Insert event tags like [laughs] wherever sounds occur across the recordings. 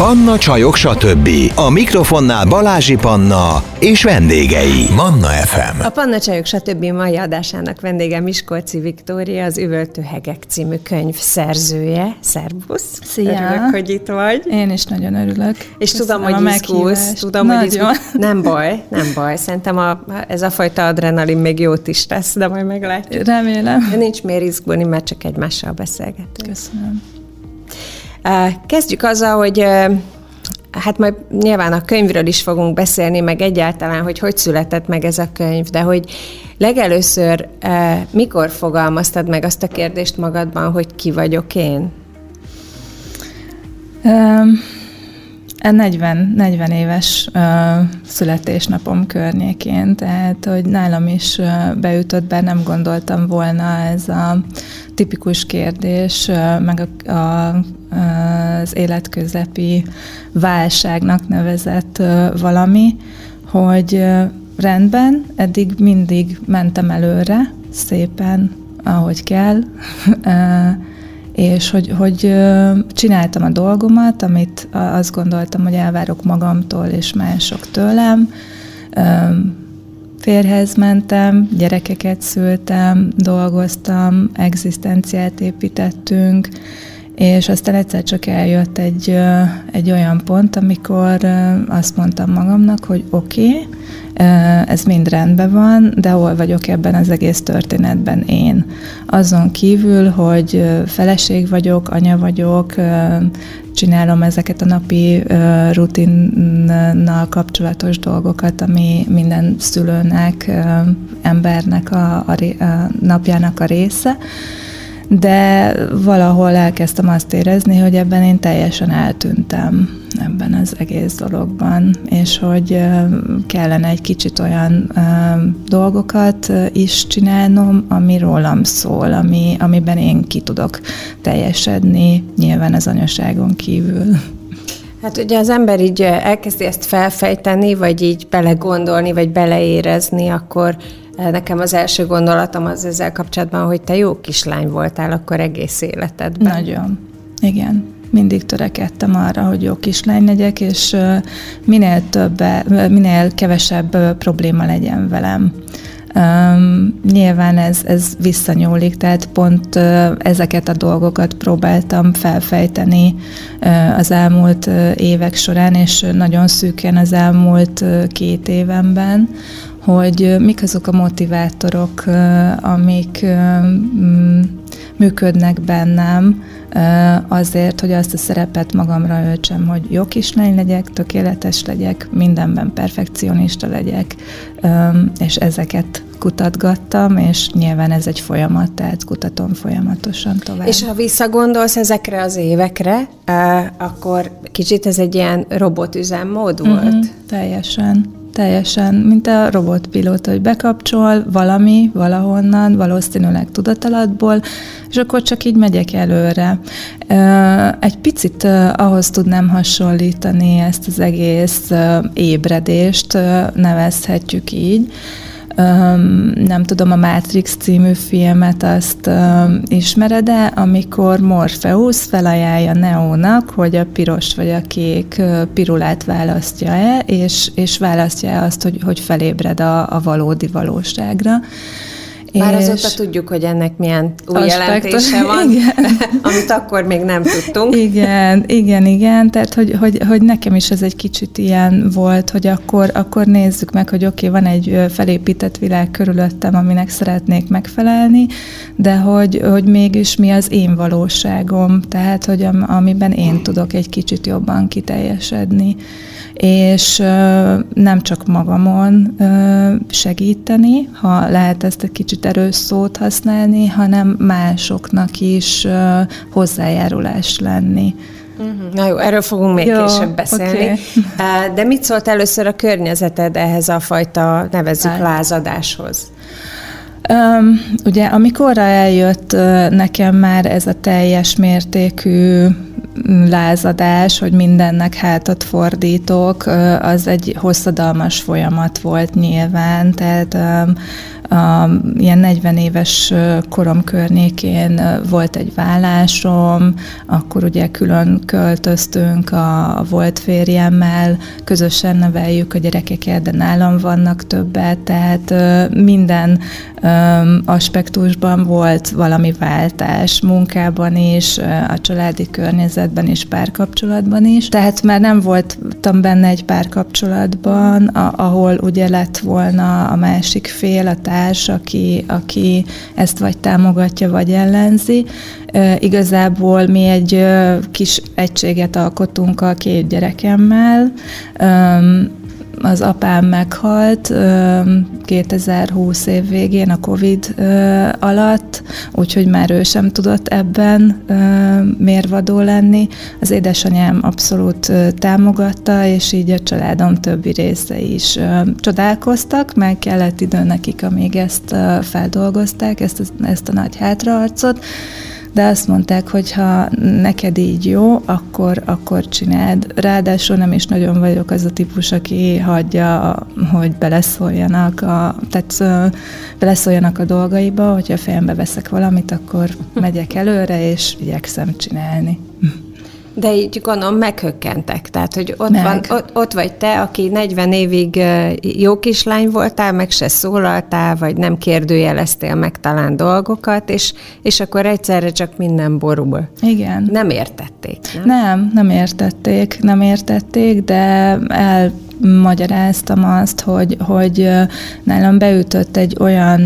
Panna Csajok, stb. A mikrofonnál Balázsi Panna és vendégei. Manna FM. A Panna Csajok, stb. mai adásának vendége Miskolci Viktória, az Üvöltő Hegek című könyv szerzője. Szervusz! Szia! Örülök, hogy itt vagy. Én is nagyon örülök. És Köszönöm tudom, hogy izgulsz. Tudom, nagyon. hogy izgulsz. Nem baj, nem baj. Szerintem a, ez a fajta adrenalin még jót is tesz, de majd meglátjuk. Remélem. De nincs miért izgulni, mert csak egymással beszélgetünk. Köszönöm. Kezdjük azzal, hogy Hát majd nyilván a könyvről is fogunk beszélni, meg egyáltalán, hogy hogy született meg ez a könyv, de hogy legelőször mikor fogalmaztad meg azt a kérdést magadban, hogy ki vagyok én? Um, 40, 40 éves uh, születésnapom környékén, tehát hogy nálam is uh, beütött be, nem gondoltam volna ez a tipikus kérdés, uh, meg a, a, az életközepi válságnak nevezett uh, valami, hogy uh, rendben, eddig mindig mentem előre, szépen, ahogy kell, [laughs] és hogy, hogy csináltam a dolgomat, amit azt gondoltam, hogy elvárok magamtól és mások tőlem. Férhez mentem, gyerekeket szültem, dolgoztam, egzisztenciát építettünk, és aztán egyszer csak eljött egy, egy olyan pont, amikor azt mondtam magamnak, hogy oké, okay, ez mind rendben van, de hol vagyok ebben az egész történetben én. Azon kívül, hogy feleség vagyok, anya vagyok, csinálom ezeket a napi rutinnal kapcsolatos dolgokat, ami minden szülőnek, embernek a, a, a napjának a része, de valahol elkezdtem azt érezni, hogy ebben én teljesen eltűntem ebben az egész dologban, és hogy kellene egy kicsit olyan dolgokat is csinálnom, ami rólam szól, ami, amiben én ki tudok teljesedni, nyilván az anyaságon kívül. Hát ugye az ember így elkezdi ezt felfejteni, vagy így belegondolni, vagy beleérezni, akkor Nekem az első gondolatom az ezzel kapcsolatban, hogy te jó kislány voltál akkor egész életedben. Nagyon. Igen. Mindig törekedtem arra, hogy jó kislány legyek, és minél több, minél kevesebb probléma legyen velem. Um, nyilván ez, ez visszanyúlik, tehát pont uh, ezeket a dolgokat próbáltam felfejteni uh, az elmúlt uh, évek során, és nagyon szűken az elmúlt uh, két évenben, hogy mik azok a motivátorok, amik mm, működnek bennem azért, hogy azt a szerepet magamra öltsem, hogy jó kislány legyek, tökéletes legyek, mindenben perfekcionista legyek, és ezeket kutatgattam, és nyilván ez egy folyamat, tehát kutatom folyamatosan tovább. És ha visszagondolsz ezekre az évekre, akkor kicsit ez egy ilyen robotüzemmód volt? Uh-huh, teljesen teljesen, mint a robotpilóta, hogy bekapcsol valami valahonnan, valószínűleg tudatalatból, és akkor csak így megyek előre. Egy picit ahhoz tudnám hasonlítani ezt az egész ébredést, nevezhetjük így, nem tudom, a Matrix című filmet azt ismered-e, amikor Morpheus felajánlja Neónak, hogy a piros vagy a kék pirulát választja-e, és, és választja-e azt, hogy, hogy felébred a, a valódi valóságra. Már azóta tudjuk, hogy ennek milyen új aspektus. jelentése [laughs] van, igen. [laughs] amit akkor még nem tudtunk. Igen, igen, igen. Tehát, hogy, hogy, hogy nekem is ez egy kicsit ilyen volt, hogy akkor, akkor nézzük meg, hogy oké, okay, van egy felépített világ körülöttem, aminek szeretnék megfelelni, de hogy, hogy mégis mi az én valóságom, tehát, hogy am, amiben én tudok egy kicsit jobban kiteljesedni és nem csak magamon segíteni, ha lehet ezt egy kicsit erős szót használni, hanem másoknak is hozzájárulás lenni. Uh-huh. Na jó, erről fogunk még jó, később beszélni. Okay. De mit szólt először a környezeted ehhez a fajta, nevezzük, lázadáshoz? Um, ugye, amikor eljött nekem már ez a teljes mértékű lázadás, hogy mindennek hátat fordítok, az egy hosszadalmas folyamat volt nyilván, tehát ilyen 40 éves korom környékén volt egy vállásom, akkor ugye külön költöztünk a, a volt férjemmel, közösen neveljük a gyerekeket, de nálam vannak többet, tehát minden aspektusban volt valami váltás, munkában is, a családi környezetben is, párkapcsolatban is. Tehát már nem voltam benne egy párkapcsolatban, ahol ugye lett volna a másik fél, a társ, aki, aki ezt vagy támogatja, vagy ellenzi. Igazából mi egy kis egységet alkotunk a két gyerekemmel, az apám meghalt 2020 év végén a Covid alatt, úgyhogy már ő sem tudott ebben mérvadó lenni. Az édesanyám abszolút támogatta, és így a családom többi része is csodálkoztak, meg kellett idő nekik, amíg ezt feldolgozták, ezt, ezt a nagy hátraarcot de azt mondták, hogy ha neked így jó, akkor, akkor csináld. Ráadásul nem is nagyon vagyok az a típus, aki hagyja, hogy beleszóljanak a, tehát beleszóljanak a dolgaiba, hogyha fejembe veszek valamit, akkor megyek előre, és igyekszem csinálni. De így gondolom meghökkentek, tehát hogy ott, meg. van, ott, ott vagy te, aki 40 évig jó kislány voltál, meg se szólaltál, vagy nem kérdőjeleztél meg talán dolgokat, és, és akkor egyszerre csak minden borul. Igen. Nem értették, nem? Nem, nem értették, nem értették, de el magyaráztam azt, hogy, hogy nálam beütött egy olyan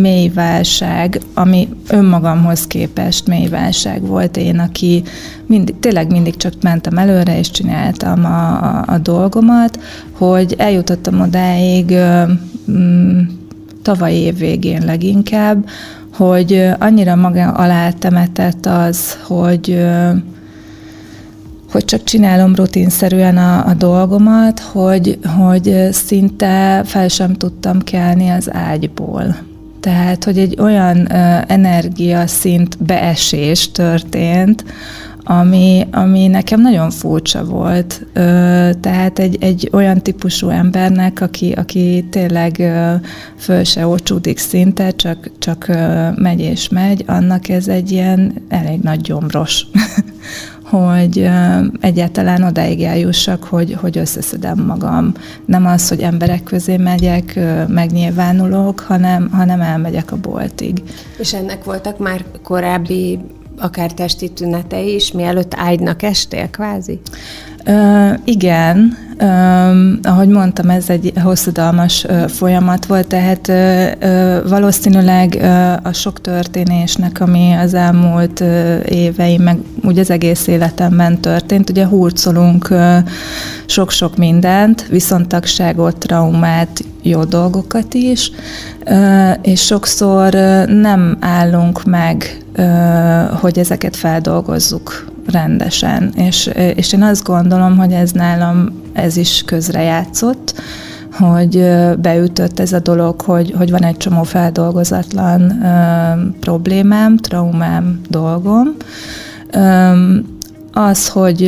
mély válság, ami önmagamhoz képest mély válság volt. Én, aki mindig, tényleg mindig csak mentem előre, és csináltam a, a, a dolgomat, hogy eljutottam odáig mm, tavaly év végén leginkább, hogy annyira maga alá temetett az, hogy hogy csak csinálom rutinszerűen a, a dolgomat, hogy, hogy szinte fel sem tudtam kelni az ágyból. Tehát, hogy egy olyan uh, energiaszint beesés történt, ami, ami nekem nagyon furcsa volt. Ö, tehát egy, egy olyan típusú embernek, aki, aki tényleg ö, föl se ocsúdik szinte, csak, csak ö, megy és megy, annak ez egy ilyen elég nagy gyomros [laughs] hogy egyáltalán odáig eljussak, hogy, hogy összeszedem magam. Nem az, hogy emberek közé megyek, megnyilvánulok, hanem, hanem elmegyek a boltig. És ennek voltak már korábbi akár testi tünetei is, mielőtt ágynak estél, kvázi? Uh, igen, uh, ahogy mondtam, ez egy hosszadalmas uh, folyamat volt, tehát uh, valószínűleg uh, a sok történésnek, ami az elmúlt uh, éveim, meg úgy az egész életemben történt, ugye hurcolunk uh, sok-sok mindent, viszontagságot, traumát, jó dolgokat is, uh, és sokszor uh, nem állunk meg, uh, hogy ezeket feldolgozzuk rendesen. És, és én azt gondolom, hogy ez nálam ez is közrejátszott, hogy beütött ez a dolog, hogy, hogy van egy csomó feldolgozatlan ö, problémám, traumám, dolgom. Ö, az, hogy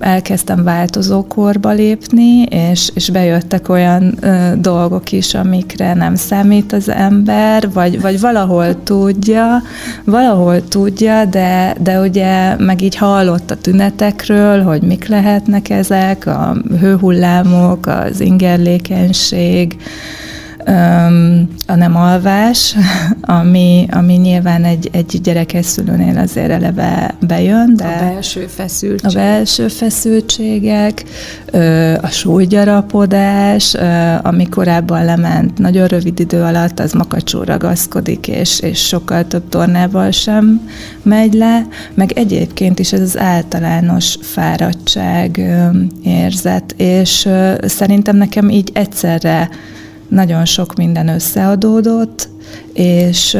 elkezdtem változókorba lépni, és, és bejöttek olyan dolgok is, amikre nem számít az ember, vagy, vagy valahol tudja, valahol tudja, de, de ugye meg így hallott a tünetekről, hogy mik lehetnek ezek, a hőhullámok, az ingerlékenység, a nem alvás, [laughs] ami, ami nyilván egy, egy gyerekes szülőnél azért eleve bejön, de... A belső feszültség. A belső feszültségek, a súlygyarapodás, ami korábban lement nagyon rövid idő alatt, az makacsú ragaszkodik, és, és sokkal több tornával sem megy le, meg egyébként is ez az általános fáradtság érzet, és szerintem nekem így egyszerre nagyon sok minden összeadódott, és,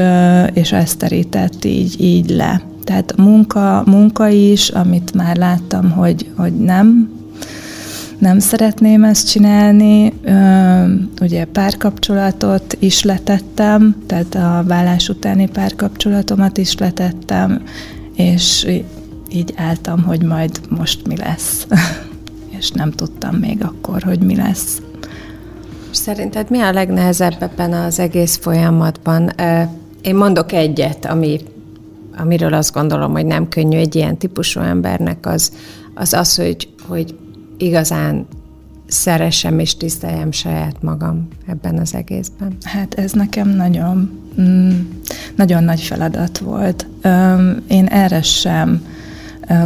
és ezt terített így, így le. Tehát munka, munka is, amit már láttam, hogy, hogy nem, nem szeretném ezt csinálni. Ugye párkapcsolatot is letettem, tehát a vállás utáni párkapcsolatomat is letettem, és így álltam, hogy majd most mi lesz. [laughs] és nem tudtam még akkor, hogy mi lesz. Szerinted mi a legnehezebb ebben az egész folyamatban? Én mondok egyet, ami, amiről azt gondolom, hogy nem könnyű egy ilyen típusú embernek, az az, az hogy, hogy igazán szeressem és tiszteljem saját magam ebben az egészben. Hát ez nekem nagyon, mm, nagyon nagy feladat volt. Én erre sem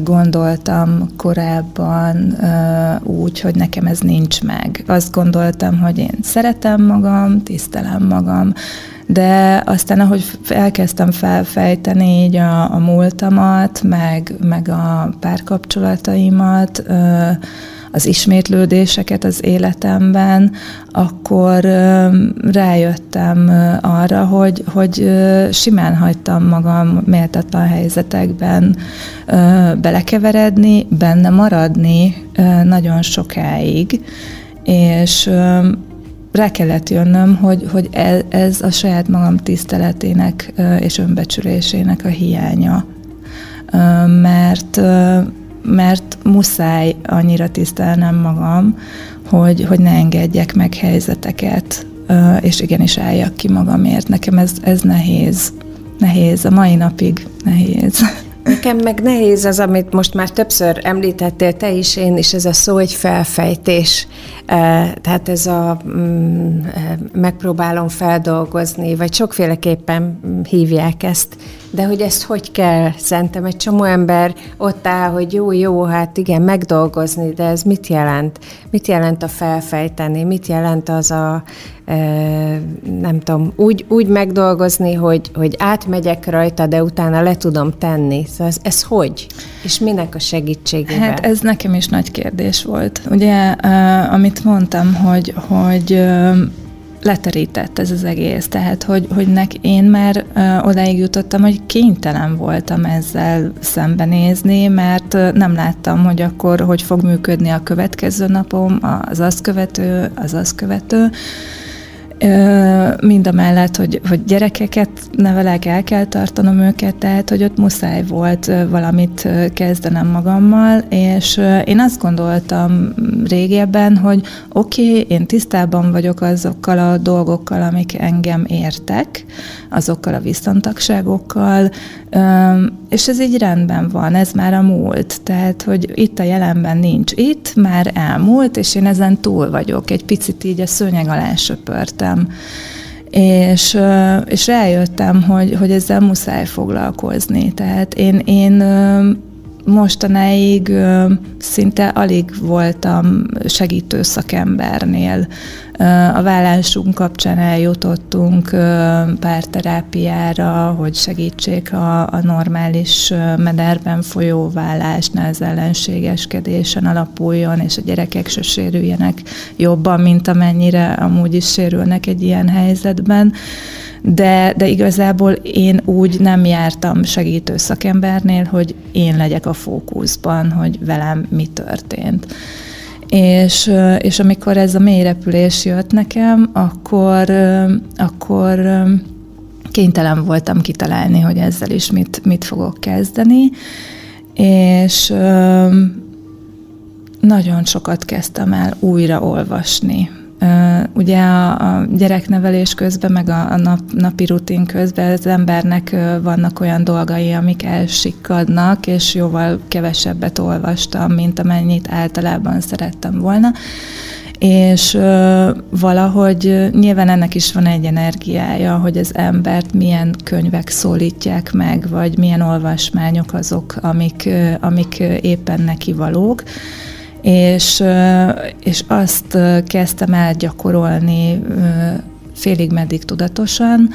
gondoltam korábban úgy, hogy nekem ez nincs meg. Azt gondoltam, hogy én szeretem magam, tisztelem magam, de aztán, ahogy elkezdtem felfejteni így a, a múltamat, meg, meg a párkapcsolataimat, az ismétlődéseket az életemben, akkor rájöttem arra, hogy, hogy simán hagytam magam méltatlan helyzetekben belekeveredni, benne maradni nagyon sokáig, és rá kellett jönnöm, hogy, hogy ez, ez a saját magam tiszteletének és önbecsülésének a hiánya. Mert mert muszáj annyira tisztelnem magam, hogy, hogy ne engedjek meg helyzeteket, és igenis álljak ki magamért. Nekem ez, ez nehéz. Nehéz, a mai napig nehéz. Nekem meg nehéz az, amit most már többször említettél te is, én is, ez a szó egy felfejtés. Tehát ez a mm, megpróbálom feldolgozni, vagy sokféleképpen hívják ezt, de hogy ezt hogy kell, szerintem egy csomó ember ott áll, hogy jó, jó, hát igen, megdolgozni, de ez mit jelent? Mit jelent a felfejteni? Mit jelent az a, e, nem tudom, úgy, úgy megdolgozni, hogy, hogy átmegyek rajta, de utána le tudom tenni. Szóval ez, ez hogy? És minek a segítségével? Hát ez nekem is nagy kérdés volt. Ugye, amit mondtam, hogy, hogy leterített ez az egész. Tehát, hogy, hogy nek én már uh, odáig jutottam, hogy kénytelen voltam ezzel szembenézni, mert nem láttam, hogy akkor hogy fog működni a következő napom, az azt követő, az azt követő. Mind a mellett, hogy, hogy gyerekeket nevelek, el kell tartanom őket, tehát hogy ott muszáj volt valamit kezdenem magammal, és én azt gondoltam régebben, hogy oké, okay, én tisztában vagyok azokkal a dolgokkal, amik engem értek, azokkal a viszontagságokkal, és ez így rendben van, ez már a múlt, tehát hogy itt a jelenben nincs itt, már elmúlt, és én ezen túl vagyok, egy picit így a szőnyeg alá söpörtem. És, és rájöttem, hogy, hogy ezzel muszáj foglalkozni. Tehát én, én mostanáig szinte alig voltam segítő szakembernél. A vállásunk kapcsán eljutottunk párterápiára, hogy segítsék a, a normális mederben folyó vállásnál az ellenségeskedésen alapuljon, és a gyerekek se sérüljenek jobban, mint amennyire amúgy is sérülnek egy ilyen helyzetben de, de igazából én úgy nem jártam segítő szakembernél, hogy én legyek a fókuszban, hogy velem mi történt. És, és amikor ez a mély repülés jött nekem, akkor, akkor kénytelen voltam kitalálni, hogy ezzel is mit, mit fogok kezdeni, és nagyon sokat kezdtem el újra olvasni Ugye a, a gyereknevelés közben, meg a, a nap, napi rutin közben az embernek vannak olyan dolgai, amik elsikkadnak, és jóval kevesebbet olvastam, mint amennyit általában szerettem volna. És ö, valahogy nyilván ennek is van egy energiája, hogy az embert milyen könyvek szólítják meg, vagy milyen olvasmányok azok, amik, ö, amik éppen neki valók és, és azt kezdtem el gyakorolni félig meddig tudatosan,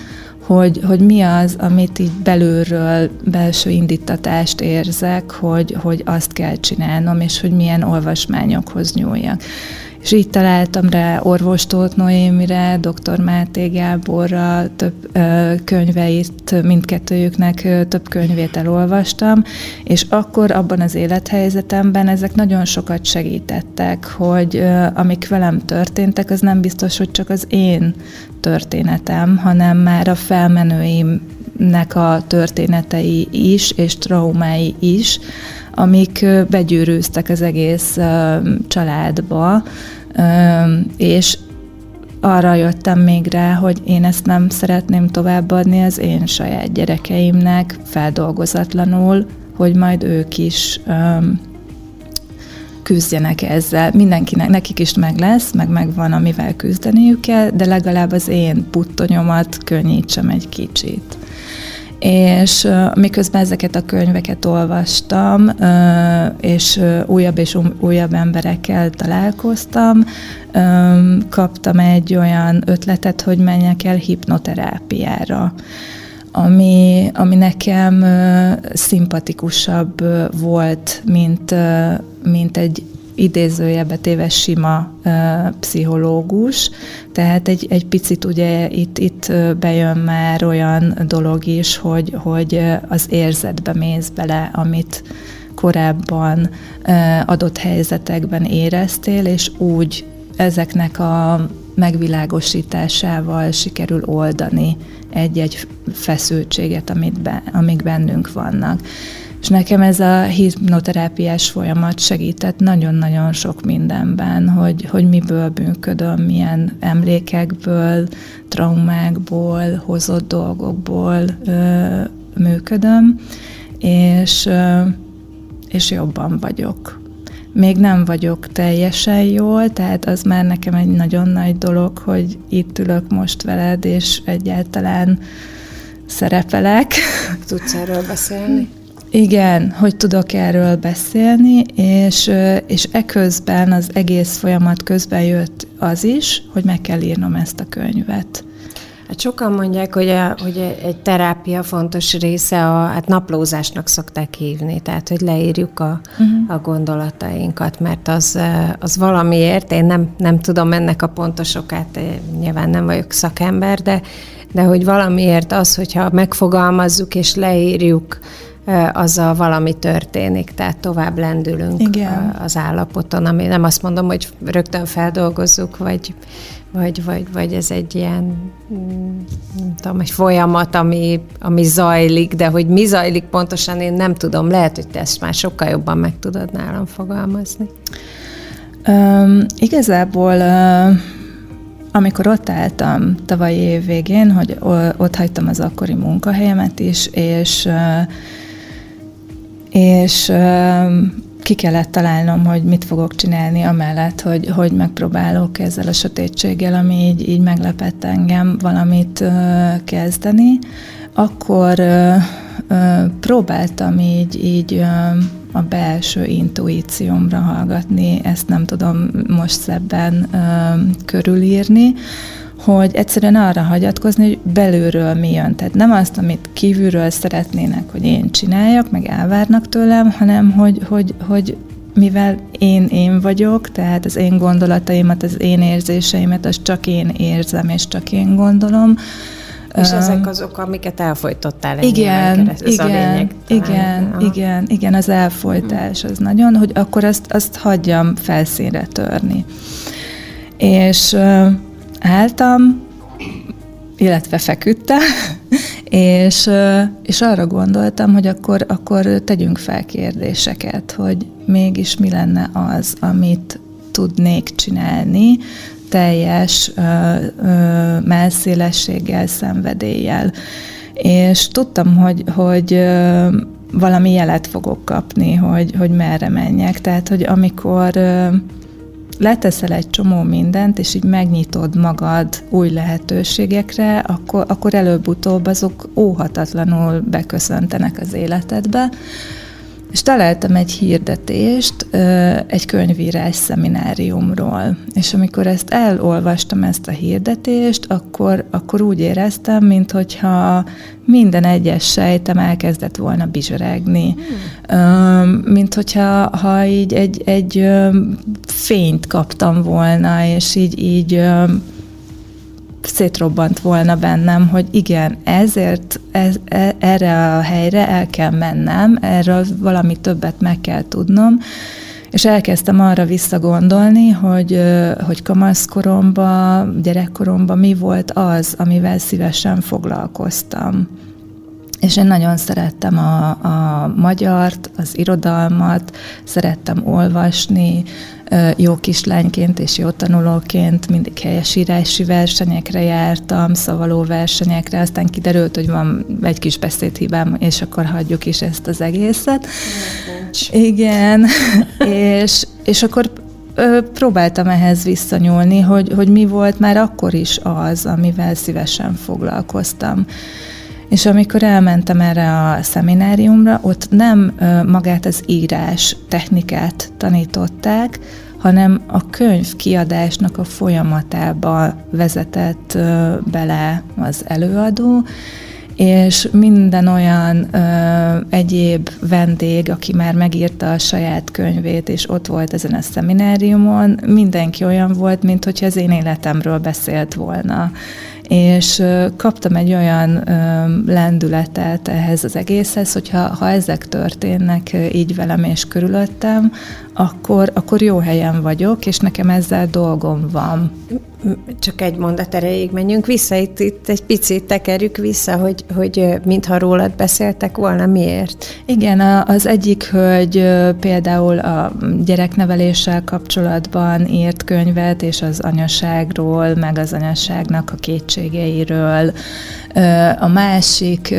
hogy, hogy mi az, amit így belülről belső indítatást érzek, hogy, hogy azt kell csinálnom, és hogy milyen olvasmányokhoz nyúljak és így találtam rá orvostót Noémire, dr. Máté Gáborra, több ö, könyveit, mindkettőjüknek ö, több könyvét elolvastam, és akkor abban az élethelyzetemben ezek nagyon sokat segítettek, hogy ö, amik velem történtek, az nem biztos, hogy csak az én történetem, hanem már a felmenőimnek a történetei is, és traumái is, amik begyűrűztek az egész családba, és arra jöttem még rá, hogy én ezt nem szeretném továbbadni az én saját gyerekeimnek feldolgozatlanul, hogy majd ők is um, küzdjenek ezzel. Mindenkinek, nekik is meg lesz, meg megvan, amivel küzdeniük kell, de legalább az én puttonyomat könnyítsem egy kicsit. És miközben ezeket a könyveket olvastam, és újabb és újabb emberekkel találkoztam, kaptam egy olyan ötletet, hogy menjek el hipnoterápiára ami, ami nekem szimpatikusabb volt, mint, mint egy idézőjebe téve sima uh, pszichológus, tehát egy, egy picit ugye itt, itt bejön már olyan dolog is, hogy, hogy az érzetbe mész bele, amit korábban uh, adott helyzetekben éreztél, és úgy ezeknek a megvilágosításával sikerül oldani egy-egy feszültséget, amit be, amik bennünk vannak. És nekem ez a hipnoterápiás folyamat segített nagyon-nagyon sok mindenben, hogy, hogy miből működöm, milyen emlékekből, traumákból, hozott dolgokból ö, működöm, és, ö, és jobban vagyok. Még nem vagyok teljesen jól, tehát az már nekem egy nagyon nagy dolog, hogy itt ülök most veled, és egyáltalán szerepelek. Tudsz erről beszélni? Igen, hogy tudok erről beszélni, és, és eközben, az egész folyamat közben jött az is, hogy meg kell írnom ezt a könyvet. Hát sokan mondják, hogy, a, hogy egy terápia fontos része a hát naplózásnak szokták hívni, tehát hogy leírjuk a, uh-huh. a gondolatainkat, mert az, az valamiért, én nem, nem tudom ennek a pontos okát, nyilván nem vagyok szakember, de, de hogy valamiért az, hogyha megfogalmazzuk és leírjuk, azzal valami történik, tehát tovább lendülünk Igen. az állapoton, ami nem azt mondom, hogy rögtön feldolgozzuk, vagy, vagy, vagy, vagy ez egy ilyen nem tudom, egy folyamat, ami, ami zajlik, de hogy mi zajlik pontosan, én nem tudom. Lehet, hogy te ezt már sokkal jobban meg tudod nálam fogalmazni. Um, igazából uh, amikor ott álltam tavaly év végén, hogy ott hagytam az akkori munkahelyemet is, és és ki kellett találnom, hogy mit fogok csinálni, amellett, hogy, hogy megpróbálok ezzel a sötétséggel, ami így, így meglepett engem, valamit kezdeni. Akkor próbáltam így, így a belső intuíciómra hallgatni, ezt nem tudom most szebben körülírni, hogy egyszerűen arra hagyatkozni, hogy belülről mi jön. Tehát nem azt, amit kívülről szeretnének, hogy én csináljak, meg elvárnak tőlem, hanem hogy, hogy, hogy mivel én én vagyok, tehát az én gondolataimat, az én érzéseimet, az csak én érzem, és csak én gondolom, és ezek azok, amiket elfolytottál igen, igen, lényeg, igen, Aha. igen, igen, az elfolytás az nagyon, hogy akkor azt, azt hagyjam felszínre törni. És álltam, illetve feküdtem, [laughs] és, és arra gondoltam, hogy akkor, akkor tegyünk fel kérdéseket, hogy mégis mi lenne az, amit tudnék csinálni, teljes ö, ö, melszélességgel, szenvedéllyel. És tudtam, hogy, hogy ö, valami jelet fogok kapni, hogy, hogy merre menjek. Tehát, hogy amikor leteszel egy csomó mindent, és így megnyitod magad új lehetőségekre, akkor, akkor előbb-utóbb azok óhatatlanul beköszöntenek az életedbe. És találtam egy hirdetést egy könyvírás szemináriumról. És amikor ezt elolvastam, ezt a hirdetést, akkor, akkor úgy éreztem, mintha minden egyes sejtem elkezdett volna bizseregni. Hmm. Mint hogyha ha így egy, egy fényt kaptam volna, és így, így szétrobbant volna bennem, hogy igen, ezért ez, e, erre a helyre el kell mennem, erről valami többet meg kell tudnom, és elkezdtem arra visszagondolni, hogy, hogy kamaszkoromban, gyerekkoromban mi volt az, amivel szívesen foglalkoztam. és én nagyon szerettem a, a magyart, az irodalmat, szerettem olvasni, jó kislányként és jó tanulóként mindig helyesírási versenyekre jártam, szavaló versenyekre, aztán kiderült, hogy van egy kis beszédhibám, és akkor hagyjuk is ezt az egészet. Igen, és, és akkor próbáltam ehhez visszanyúlni, hogy, hogy mi volt már akkor is az, amivel szívesen foglalkoztam. És amikor elmentem erre a szemináriumra, ott nem magát az írás technikát tanították, hanem a könyv kiadásnak a folyamatába vezetett bele az előadó, és minden olyan ö, egyéb vendég, aki már megírta a saját könyvét, és ott volt ezen a szemináriumon, mindenki olyan volt, mint hogyha az én életemről beszélt volna és kaptam egy olyan lendületet ehhez az egészhez, hogyha ha ezek történnek így velem és körülöttem, akkor, akkor jó helyen vagyok, és nekem ezzel dolgom van. Csak egy mondat erejéig menjünk vissza, itt, itt egy picit tekerjük vissza, hogy, hogy mintha rólad beszéltek volna, miért? Igen, az egyik hölgy például a gyerekneveléssel kapcsolatban írt könyvet, és az anyaságról, meg az anyaságnak a kétségeiről. A másik,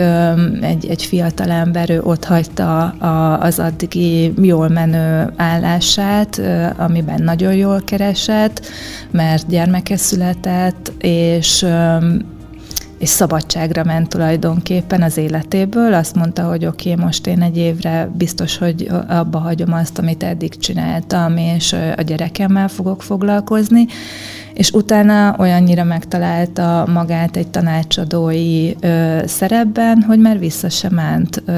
egy, egy fiatal ember, ő ott hagyta az addigi jól menő állását, amiben nagyon jól keresett, mert gyermeke született, és és szabadságra ment tulajdonképpen az életéből. Azt mondta, hogy oké, okay, most én egy évre biztos, hogy abba hagyom azt, amit eddig csináltam, és a gyerekemmel fogok foglalkozni. És utána olyannyira megtalálta magát egy tanácsadói ö, szerepben, hogy már vissza sem ment ö,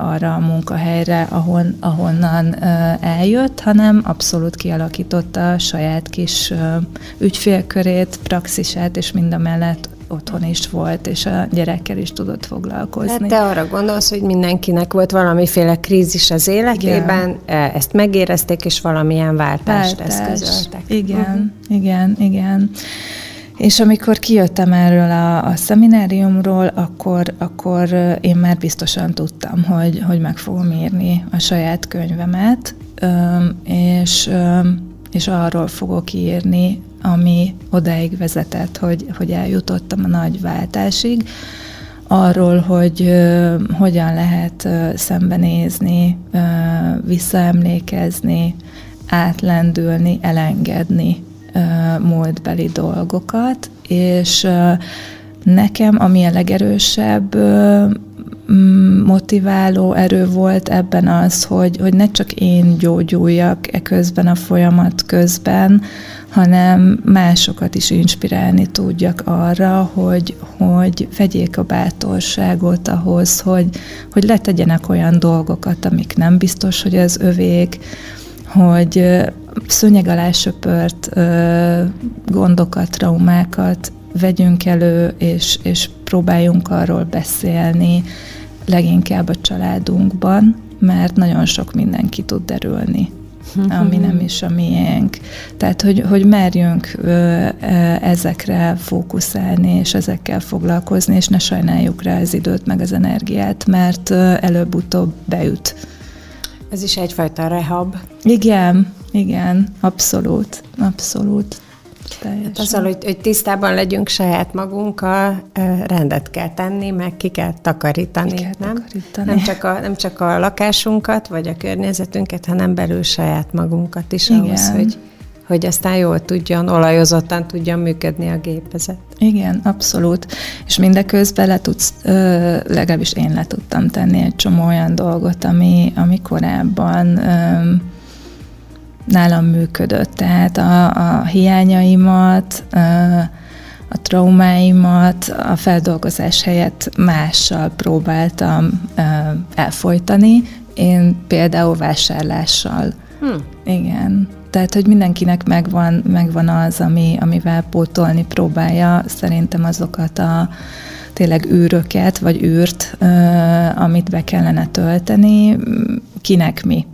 arra a munkahelyre, ahon, ahonnan ö, eljött, hanem abszolút kialakította a saját kis ö, ügyfélkörét, praxisát, és mind a mellett otthon is volt, és a gyerekkel is tudott foglalkozni. Hát te arra gondolsz, hogy mindenkinek volt valamiféle krízis az életében, igen. E, ezt megérezték, és valamilyen váltást Váltás. eszközöltek. Igen, uh-huh. igen, igen. És amikor kijöttem erről a, a szemináriumról, akkor, akkor én már biztosan tudtam, hogy, hogy meg fogom írni a saját könyvemet, és, és arról fogok írni, ami odáig vezetett, hogy, hogy eljutottam a nagy váltásig, arról, hogy hogyan lehet szembenézni, uh, visszaemlékezni, átlendülni, elengedni uh, múltbeli dolgokat, és nekem, ami a legerősebb motiváló erő volt ebben az, hogy, hogy ne csak én gyógyuljak e közben a folyamat közben, hanem másokat is inspirálni tudjak arra, hogy, hogy vegyék a bátorságot ahhoz, hogy, hogy letegyenek olyan dolgokat, amik nem biztos, hogy az övék, hogy szönyeg alá söpört gondokat, traumákat vegyünk elő, és, és próbáljunk arról beszélni, leginkább a családunkban, mert nagyon sok mindenki tud derülni ami nem is a miénk. Tehát, hogy, hogy merjünk ezekre fókuszálni, és ezekkel foglalkozni, és ne sajnáljuk rá az időt, meg az energiát, mert előbb-utóbb beüt. Ez is egyfajta rehab. Igen, igen, abszolút, abszolút. Teljesen. Hát azzal, hogy, hogy tisztában legyünk saját magunkkal, rendet kell tenni, meg ki kell takarítani. Ki kell nem? takarítani. Nem, csak a, nem csak a lakásunkat, vagy a környezetünket, hanem belül saját magunkat is Igen. ahhoz, hogy, hogy aztán jól tudjon, olajozottan tudjon működni a gépezet. Igen, abszolút. És mindeközben le tudsz, legalábbis én le tudtam tenni egy csomó olyan dolgot, ami, ami korábban nálam működött. Tehát a, a hiányaimat, a traumáimat a feldolgozás helyett mással próbáltam elfolytani. Én például vásárlással. Hmm. Igen. Tehát, hogy mindenkinek megvan, megvan az, ami, amivel pótolni próbálja szerintem azokat a tényleg űröket, vagy űrt, amit be kellene tölteni, kinek mi.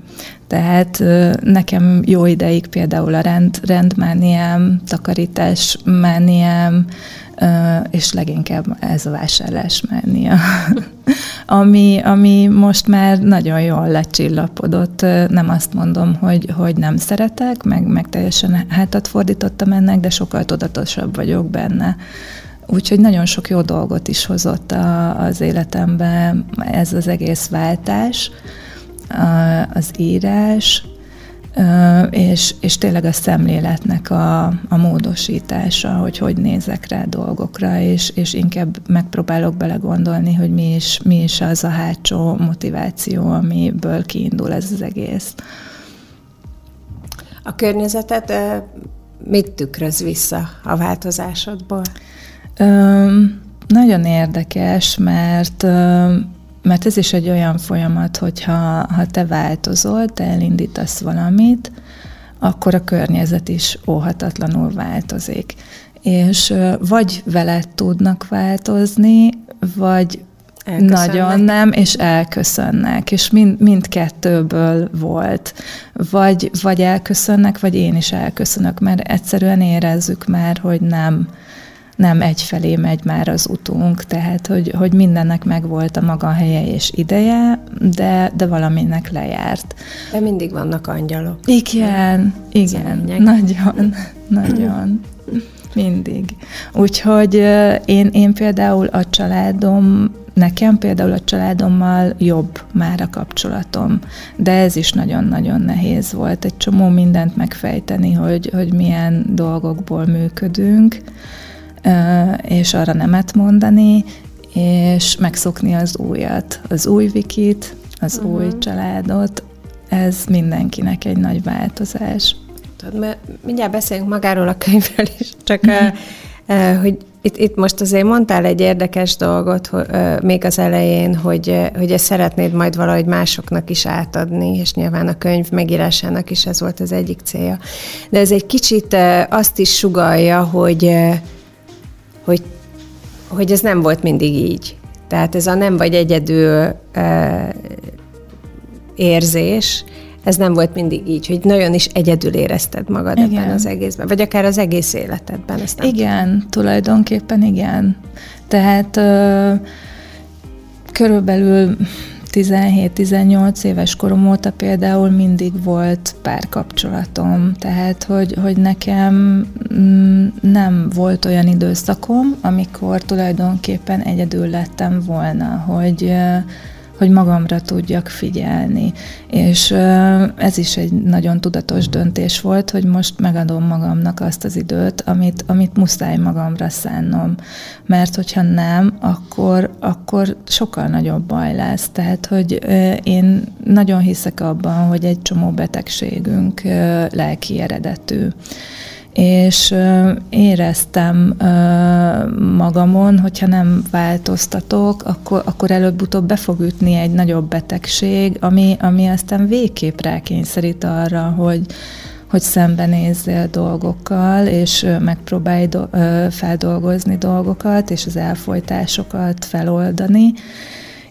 Tehát nekem jó ideig például a rend, rendmániám, takarításmániám és leginkább ez a vásárlásmánia, [laughs] ami, ami most már nagyon jól lecsillapodott. Nem azt mondom, hogy, hogy nem szeretek, meg, meg teljesen hátat fordítottam ennek, de sokkal tudatosabb vagyok benne. Úgyhogy nagyon sok jó dolgot is hozott a, az életembe ez az egész váltás, az írás, és, és tényleg a szemléletnek a, a módosítása, hogy hogy nézek rá dolgokra, és, és inkább megpróbálok belegondolni, hogy mi is, mi is az a hátsó motiváció, amiből kiindul ez az egész. A környezetet mit tükröz vissza a változásodból? Ö, nagyon érdekes, mert ö, mert ez is egy olyan folyamat, hogyha ha te változol, te elindítasz valamit, akkor a környezet is óhatatlanul változik. És vagy veled tudnak változni, vagy nagyon nem, és elköszönnek, és mind, mindkettőből volt. Vagy, vagy elköszönnek, vagy én is elköszönök, mert egyszerűen érezzük már, hogy nem, nem egyfelé megy már az utunk, tehát hogy, hogy mindennek megvolt a maga helye és ideje, de, de valaminek lejárt. De mindig vannak angyalok. Igen, igen, nagyon, nagyon. Mindig. Úgyhogy én, én például a családom, nekem például a családommal jobb már a kapcsolatom, de ez is nagyon-nagyon nehéz volt. Egy csomó mindent megfejteni, hogy, hogy milyen dolgokból működünk és arra nemet mondani, és megszokni az újat, az új vikit, az uh-huh. új családot, ez mindenkinek egy nagy változás. Tudod, mert mindjárt beszélünk magáról a könyvről is, csak uh-huh. hogy itt, itt most azért mondtál egy érdekes dolgot hogy, még az elején, hogy, hogy ezt szeretnéd majd valahogy másoknak is átadni, és nyilván a könyv megírásának is ez volt az egyik célja. De ez egy kicsit azt is sugalja, hogy hogy, hogy ez nem volt mindig így. Tehát ez a nem vagy egyedül e, érzés, ez nem volt mindig így, hogy nagyon is egyedül érezted magad igen. ebben az egészben, vagy akár az egész életedben. Ezt nem igen, tudom. tulajdonképpen igen. Tehát ö, körülbelül 17-18 éves korom óta például mindig volt párkapcsolatom, tehát hogy, hogy nekem mm, nem volt olyan időszakom, amikor tulajdonképpen egyedül lettem volna, hogy hogy magamra tudjak figyelni. És ez is egy nagyon tudatos döntés volt, hogy most megadom magamnak azt az időt, amit, amit muszáj magamra szánnom. Mert hogyha nem, akkor, akkor sokkal nagyobb baj lesz. Tehát, hogy én nagyon hiszek abban, hogy egy csomó betegségünk lelki eredetű és éreztem magamon, hogyha nem változtatok, akkor, akkor előbb-utóbb be fog ütni egy nagyobb betegség, ami, ami aztán végképp rákényszerít arra, hogy, hogy szembenézzél dolgokkal, és megpróbálj do- feldolgozni dolgokat, és az elfolytásokat feloldani,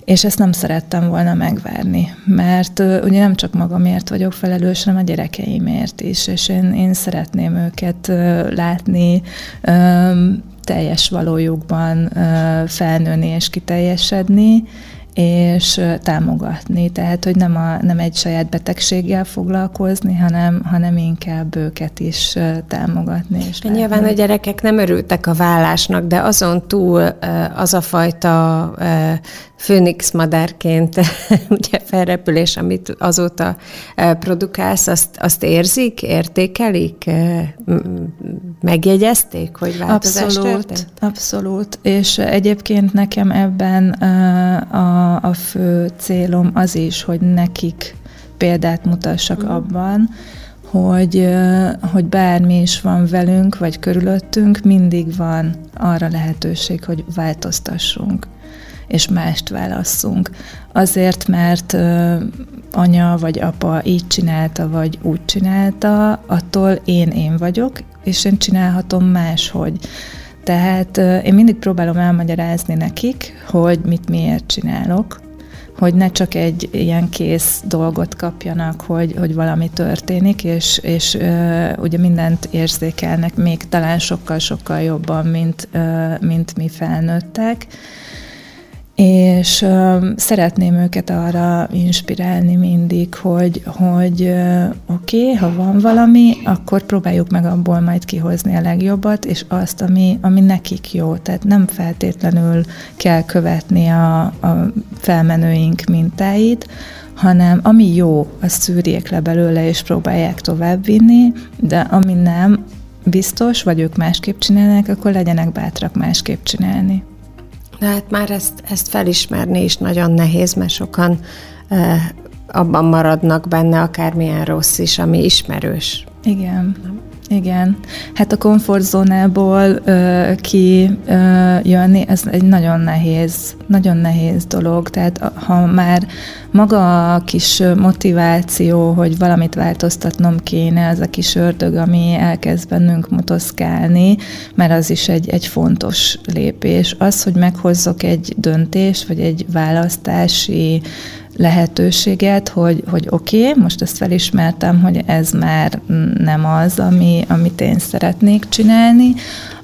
és ezt nem szerettem volna megvárni, mert ugye nem csak magamért vagyok felelős, hanem a gyerekeimért is, és én, én szeretném őket látni teljes valójukban felnőni és kiteljesedni, és támogatni. Tehát, hogy nem, a, nem egy saját betegséggel foglalkozni, hanem, hanem inkább őket is támogatni. És Nyilván a gyerekek nem örültek a vállásnak, de azon túl az a fajta főnix madárként [laughs] ugye felrepülés, amit azóta produkálsz, azt, azt érzik, értékelik, megjegyezték, hogy változás abszolút, történt? Abszolút, és egyébként nekem ebben a, a fő célom az is, hogy nekik példát mutassak mm. abban, hogy, hogy bármi is van velünk, vagy körülöttünk, mindig van arra lehetőség, hogy változtassunk és mást válasszunk. Azért, mert anya vagy apa így csinálta, vagy úgy csinálta, attól én én vagyok, és én csinálhatom máshogy. Tehát én mindig próbálom elmagyarázni nekik, hogy mit miért csinálok, hogy ne csak egy ilyen kész dolgot kapjanak, hogy, hogy valami történik, és, és ugye mindent érzékelnek, még talán sokkal-sokkal jobban, mint, mint mi felnőttek és uh, szeretném őket arra inspirálni mindig, hogy, hogy oké, okay, ha van valami, akkor próbáljuk meg abból majd kihozni a legjobbat, és azt, ami, ami nekik jó. Tehát nem feltétlenül kell követni a, a felmenőink mintáit, hanem ami jó, azt szűrjék le belőle, és próbálják továbbvinni, de ami nem biztos, vagy ők másképp csinálnak, akkor legyenek bátrak másképp csinálni. De hát már ezt, ezt felismerni is nagyon nehéz, mert sokan eh, abban maradnak benne, akármilyen rossz is, ami ismerős. Igen. Nem? Igen. Hát a komfortzónából uh, ki jönni, ez egy nagyon nehéz, nagyon nehéz dolog. Tehát ha már maga a kis motiváció, hogy valamit változtatnom kéne, az a kis ördög, ami elkezd bennünk motoszkálni, mert az is egy, egy fontos lépés. Az, hogy meghozzok egy döntést, vagy egy választási lehetőséget, hogy, hogy oké, okay, most ezt felismertem, hogy ez már nem az, ami, amit én szeretnék csinálni,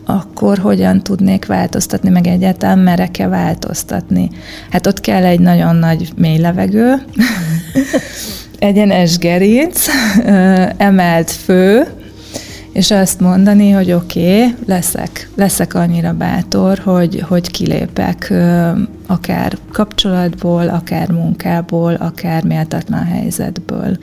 akkor hogyan tudnék változtatni, meg egyáltalán merek-e változtatni. Hát ott kell egy nagyon nagy mély levegő, [laughs] egyenes gerinc, emelt fő, és azt mondani, hogy oké, okay, leszek, leszek annyira bátor, hogy, hogy kilépek akár kapcsolatból, akár munkából, akár méltatlan helyzetből.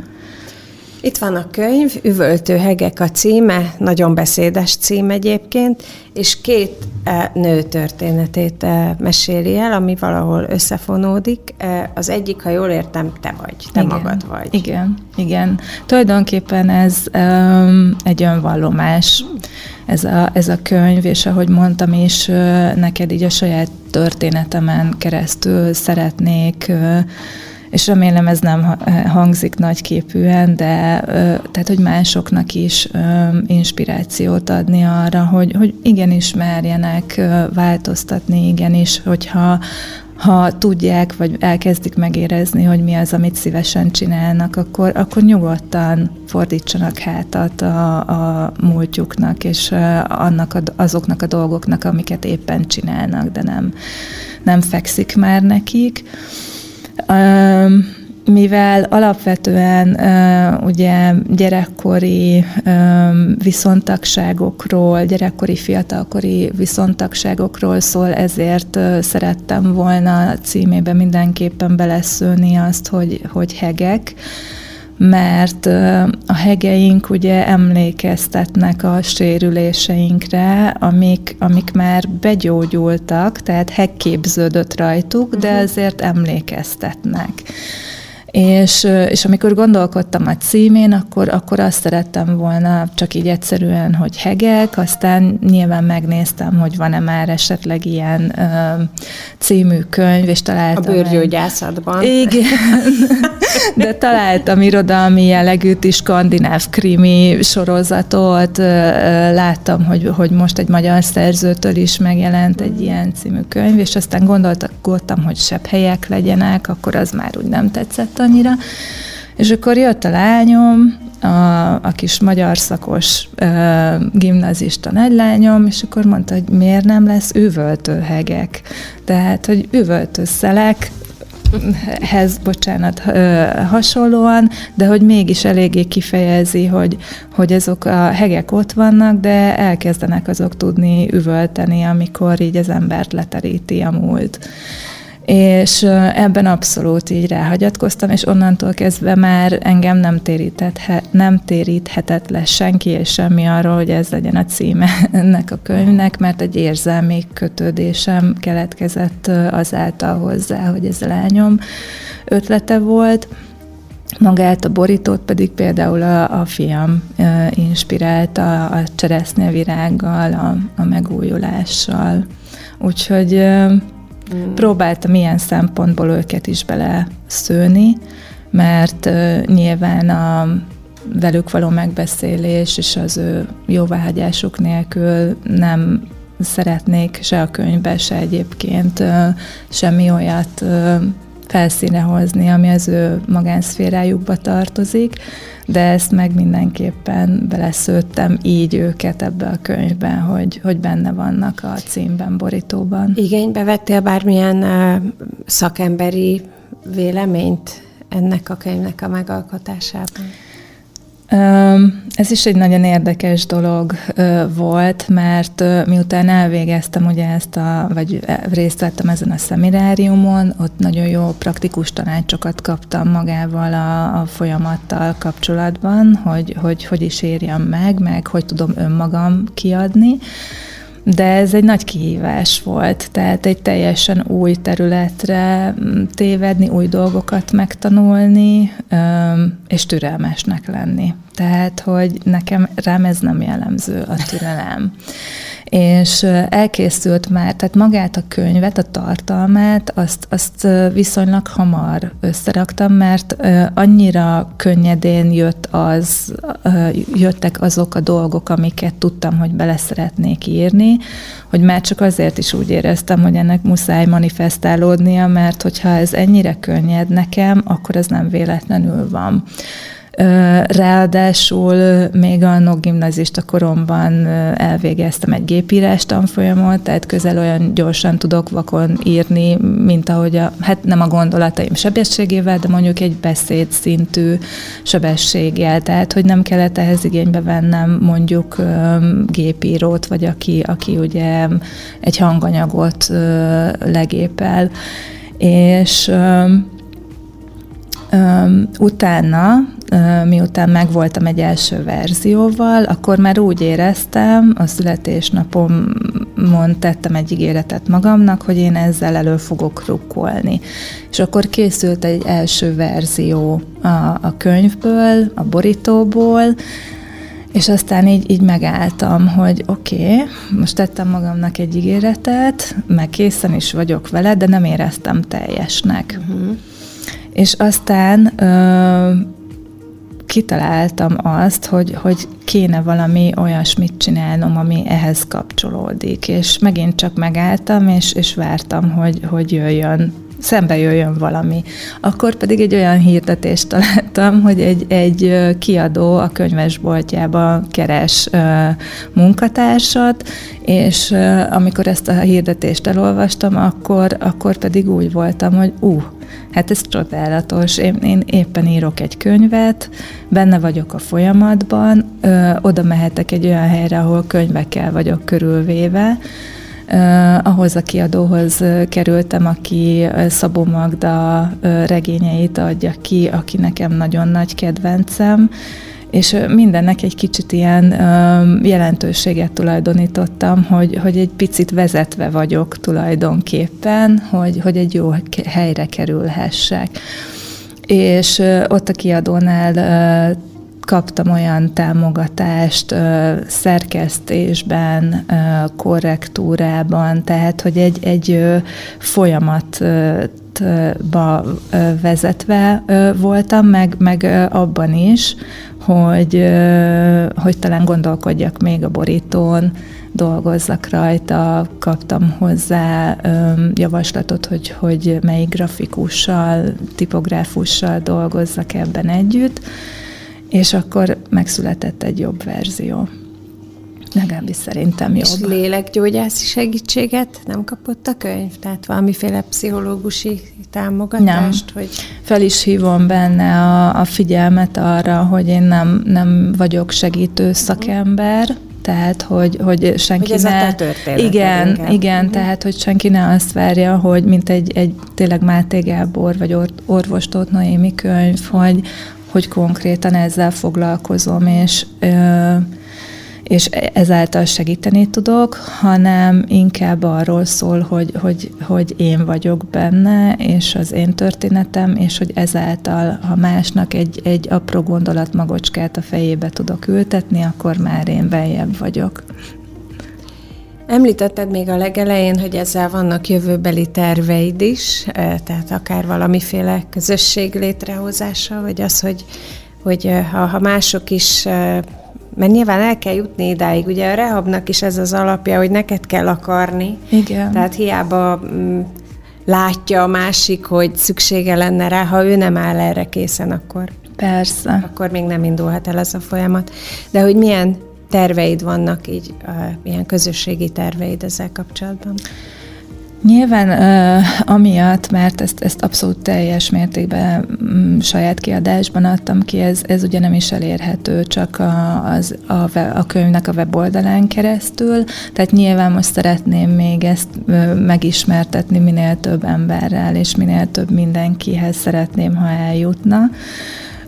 Itt van a könyv, Üvöltő hegek a címe, nagyon beszédes cím egyébként, és két e, nő történetét e, meséli el, ami valahol összefonódik. E, az egyik, ha jól értem, te vagy, te igen, magad vagy. Igen, igen. Tulajdonképpen ez um, egy önvallomás, ez a, ez a könyv, és ahogy mondtam is, neked így a saját történetemen keresztül szeretnék uh, és remélem ez nem hangzik nagyképűen, de tehát, hogy másoknak is inspirációt adni arra, hogy, hogy igenis merjenek változtatni, igenis, hogyha ha tudják, vagy elkezdik megérezni, hogy mi az, amit szívesen csinálnak, akkor, akkor nyugodtan fordítsanak hátat a, a múltjuknak, és annak a, azoknak a dolgoknak, amiket éppen csinálnak, de nem, nem fekszik már nekik mivel alapvetően ugye gyerekkori viszontagságokról, gyerekkori fiatalkori viszontagságokról szól, ezért szerettem volna címébe mindenképpen beleszőni azt, hogy, hogy hegek, mert a hegeink ugye emlékeztetnek a sérüléseinkre, amik, amik már begyógyultak, tehát hegképződött rajtuk, de mhm. azért emlékeztetnek. És, és amikor gondolkodtam a címén, akkor, akkor azt szerettem volna csak így egyszerűen, hogy hegek, aztán nyilván megnéztem, hogy van-e már esetleg ilyen ö, című könyv, és találtam... A bőrgyógyászatban. Igen, [laughs] de találtam irodalmi jellegűt is, skandináv krimi sorozatot, láttam, hogy, hogy most egy magyar szerzőtől is megjelent egy ilyen című könyv, és aztán gondoltam, hogy sebb helyek legyenek, akkor az már úgy nem tetszett annyira. És akkor jött a lányom, a, a kis magyar szakos ö, gimnazista nagylányom, és akkor mondta, hogy miért nem lesz üvöltőhegek. Tehát, hogy üvöltőszelek, hez, bocsánat, hasonlóan, de hogy mégis eléggé kifejezi, hogy, hogy azok a hegek ott vannak, de elkezdenek azok tudni üvölteni, amikor így az embert leteríti a múlt és ebben abszolút így ráhagyatkoztam, és onnantól kezdve már engem nem, nem téríthetett le senki és semmi arról, hogy ez legyen a címe ennek a könyvnek, mert egy érzelmi kötődésem keletkezett azáltal hozzá, hogy ez a lányom ötlete volt. Magát a borítót pedig például a, a fiam inspirálta a cseresznyevirággal, a, a megújulással. Úgyhogy Mm. Próbáltam ilyen szempontból őket is bele szőni, mert uh, nyilván a velük való megbeszélés és az ő jóváhagyásuk nélkül nem szeretnék se a könyvbe, se egyébként uh, semmi olyat felszíne hozni, ami az ő magánszférájukba tartozik, de ezt meg mindenképpen beleszőttem így őket ebbe a könyvben, hogy, hogy benne vannak a címben, borítóban. Igénybe vettél bármilyen uh, szakemberi véleményt ennek a könyvnek a megalkotásában? Ez is egy nagyon érdekes dolog volt, mert miután elvégeztem ugye ezt a, vagy részt vettem ezen a szemináriumon, ott nagyon jó praktikus tanácsokat kaptam magával a, a folyamattal kapcsolatban, hogy, hogy hogy is érjem meg, meg hogy tudom önmagam kiadni de ez egy nagy kihívás volt, tehát egy teljesen új területre mm, tévedni, új dolgokat megtanulni, és türelmesnek lenni. Tehát, hogy nekem rám ez nem jellemző a türelem és elkészült már, tehát magát a könyvet, a tartalmát, azt, azt viszonylag hamar összeraktam, mert annyira könnyedén jött az, jöttek azok a dolgok, amiket tudtam, hogy bele szeretnék írni, hogy már csak azért is úgy éreztem, hogy ennek muszáj manifestálódnia, mert hogyha ez ennyire könnyed nekem, akkor ez nem véletlenül van. Ráadásul még a gimnazista koromban elvégeztem egy gépírás tanfolyamot, tehát közel olyan gyorsan tudok vakon írni, mint ahogy a, hát nem a gondolataim sebességével, de mondjuk egy beszéd szintű sebességgel, tehát hogy nem kellett ehhez igénybe vennem mondjuk gépírót, vagy aki, aki ugye egy hanganyagot legépel. És utána miután megvoltam egy első verzióval, akkor már úgy éreztem, a születésnapomon tettem egy ígéretet magamnak, hogy én ezzel elő fogok rukkolni. És akkor készült egy első verzió a, a könyvből, a borítóból, és aztán így, így megálltam, hogy oké, okay, most tettem magamnak egy ígéretet, meg készen is vagyok vele, de nem éreztem teljesnek. Uh-huh. És aztán ö, kitaláltam azt, hogy, hogy kéne valami olyasmit csinálnom, ami ehhez kapcsolódik. És megint csak megálltam, és, és vártam, hogy, hogy jöjjön szembe jöjjön valami. Akkor pedig egy olyan hirdetést találtam, hogy egy, egy kiadó a könyvesboltjában keres munkatársat, és amikor ezt a hirdetést elolvastam, akkor, akkor pedig úgy voltam, hogy ú, uh, Hát ez csodálatos. Én, én éppen írok egy könyvet, benne vagyok a folyamatban, ö, oda mehetek egy olyan helyre, ahol könyvekkel vagyok körülvéve, ahhoz a kiadóhoz kerültem, aki Szabó Magda regényeit adja ki, aki nekem nagyon nagy kedvencem, és mindennek egy kicsit ilyen jelentőséget tulajdonítottam, hogy, hogy egy picit vezetve vagyok tulajdonképpen, hogy, hogy egy jó helyre kerülhessek. És ott a kiadónál kaptam olyan támogatást szerkesztésben, korrektúrában, tehát hogy egy, egy folyamatba vezetve voltam, meg, meg abban is, hogy, hogy talán gondolkodjak még a borítón, dolgozzak rajta, kaptam hozzá javaslatot, hogy, hogy melyik grafikussal, tipográfussal dolgozzak ebben együtt, és akkor megszületett egy jobb verzió. Legalábbis szerintem jobb. És lélekgyógyászi segítséget nem kapott a könyv? Tehát valamiféle pszichológusi támogatást? Nem. Hogy... Fel is hívom benne a, a figyelmet arra, hogy én nem, nem vagyok segítő szakember, tehát hogy, hogy senki hogy ne... Igen, inkább. igen, uh-huh. tehát hogy senki ne azt várja, hogy mint egy, egy tényleg Máté Gábor, vagy or, orvostót Noémi könyv, hogy, hogy konkrétan ezzel foglalkozom, és és ezáltal segíteni tudok, hanem inkább arról szól, hogy, hogy, hogy én vagyok benne, és az én történetem, és hogy ezáltal, ha másnak egy, egy apró gondolat magocskát a fejébe tudok ültetni, akkor már én beljebb vagyok. Említetted még a legelején, hogy ezzel vannak jövőbeli terveid is, tehát akár valamiféle közösség létrehozása, vagy az, hogy, hogy ha, ha mások is mert nyilván el kell jutni idáig. Ugye a rehabnak is ez az alapja, hogy neked kell akarni. Igen. Tehát hiába mm, látja a másik, hogy szüksége lenne rá, ha ő nem áll erre készen, akkor Persze. Akkor még nem indulhat el ez a folyamat. De hogy milyen terveid vannak így, ilyen közösségi terveid ezzel kapcsolatban? Nyilván uh, amiatt, mert ezt, ezt abszolút teljes mértékben um, saját kiadásban adtam ki, ez, ez ugye nem is elérhető csak a, az, a, a könyvnek a weboldalán keresztül, tehát nyilván most szeretném még ezt uh, megismertetni minél több emberrel, és minél több mindenkihez szeretném, ha eljutna. Uh,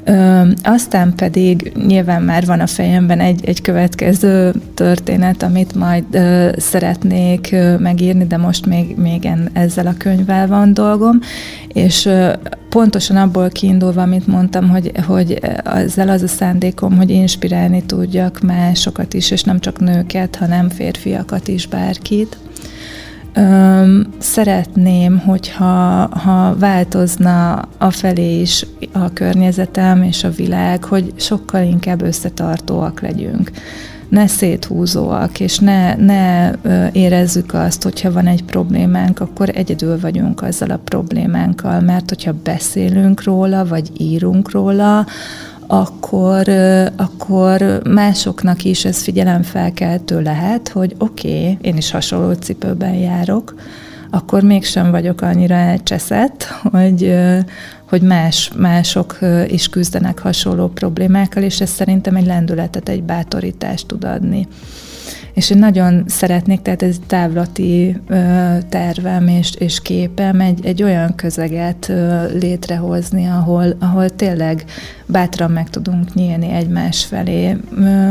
Ö, aztán pedig nyilván már van a fejemben egy, egy következő történet, amit majd ö, szeretnék ö, megírni, de most még, még en, ezzel a könyvvel van dolgom, és ö, pontosan abból kiindulva, amit mondtam, hogy, hogy ezzel az a szándékom, hogy inspirálni tudjak másokat is, és nem csak nőket, hanem férfiakat is, bárkit Öm, szeretném, hogyha ha változna a felé is a környezetem és a világ, hogy sokkal inkább összetartóak legyünk. Ne széthúzóak, és ne, ne érezzük azt, hogyha van egy problémánk, akkor egyedül vagyunk azzal a problémánkkal, mert hogyha beszélünk róla, vagy írunk róla, akkor, akkor másoknak is ez figyelemfelkeltő lehet, hogy oké, okay, én is hasonló cipőben járok, akkor mégsem vagyok annyira elcseszett, hogy, hogy más, mások is küzdenek hasonló problémákkal, és ez szerintem egy lendületet, egy bátorítást tud adni. És én nagyon szeretnék, tehát ez távlati ö, tervem és, és képem egy, egy olyan közeget ö, létrehozni, ahol, ahol tényleg bátran meg tudunk nyílni egymás felé. Ö,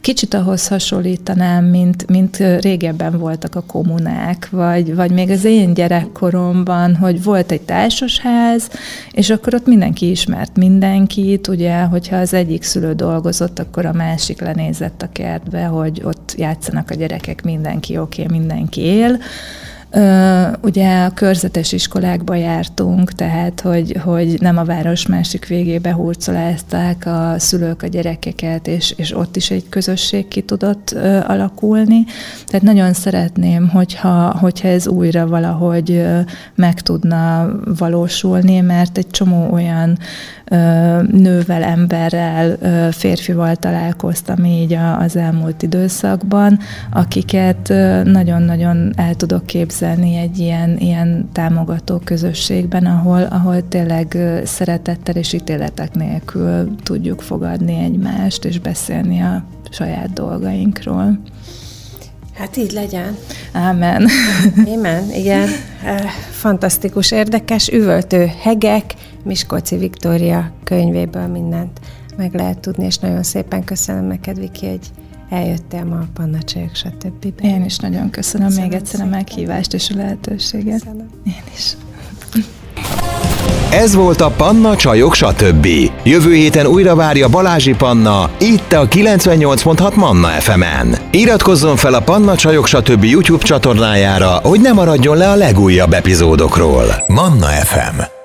Kicsit ahhoz hasonlítanám, mint, mint régebben voltak a kommunák, vagy, vagy még az én gyerekkoromban, hogy volt egy társasház, és akkor ott mindenki ismert mindenkit, ugye, hogyha az egyik szülő dolgozott, akkor a másik lenézett a kertbe, hogy ott játszanak a gyerekek, mindenki oké, okay, mindenki él. Ugye a körzetes iskolákba jártunk, tehát hogy, hogy nem a város másik végébe hurcolázták a szülők a gyerekeket, és, és ott is egy közösség ki tudott alakulni. Tehát nagyon szeretném, hogyha, hogyha ez újra valahogy meg tudna valósulni, mert egy csomó olyan nővel, emberrel, férfival találkoztam így az elmúlt időszakban, akiket nagyon-nagyon el tudok képzelni egy ilyen, ilyen támogató közösségben, ahol, ahol tényleg szeretettel és ítéletek nélkül tudjuk fogadni egymást, és beszélni a saját dolgainkról. Hát így legyen. Ámen. Amen, igen. Fantasztikus, érdekes, üvöltő hegek, Miskolci Viktória könyvéből mindent meg lehet tudni, és nagyon szépen köszönöm neked, Viki, hogy eljöttél ma a Panna Csajok, stb. Én is nagyon köszönöm, köszönöm még egyszer a meghívást és a lehetőséget. Köszönöm. Én is. Ez volt a Panna Csajok, stb. Jövő héten újra várja Balázsi Panna, itt a 98.6 Manna FM-en. Iratkozzon fel a Panna Csajok, stb. YouTube csatornájára, hogy ne maradjon le a legújabb epizódokról. Manna FM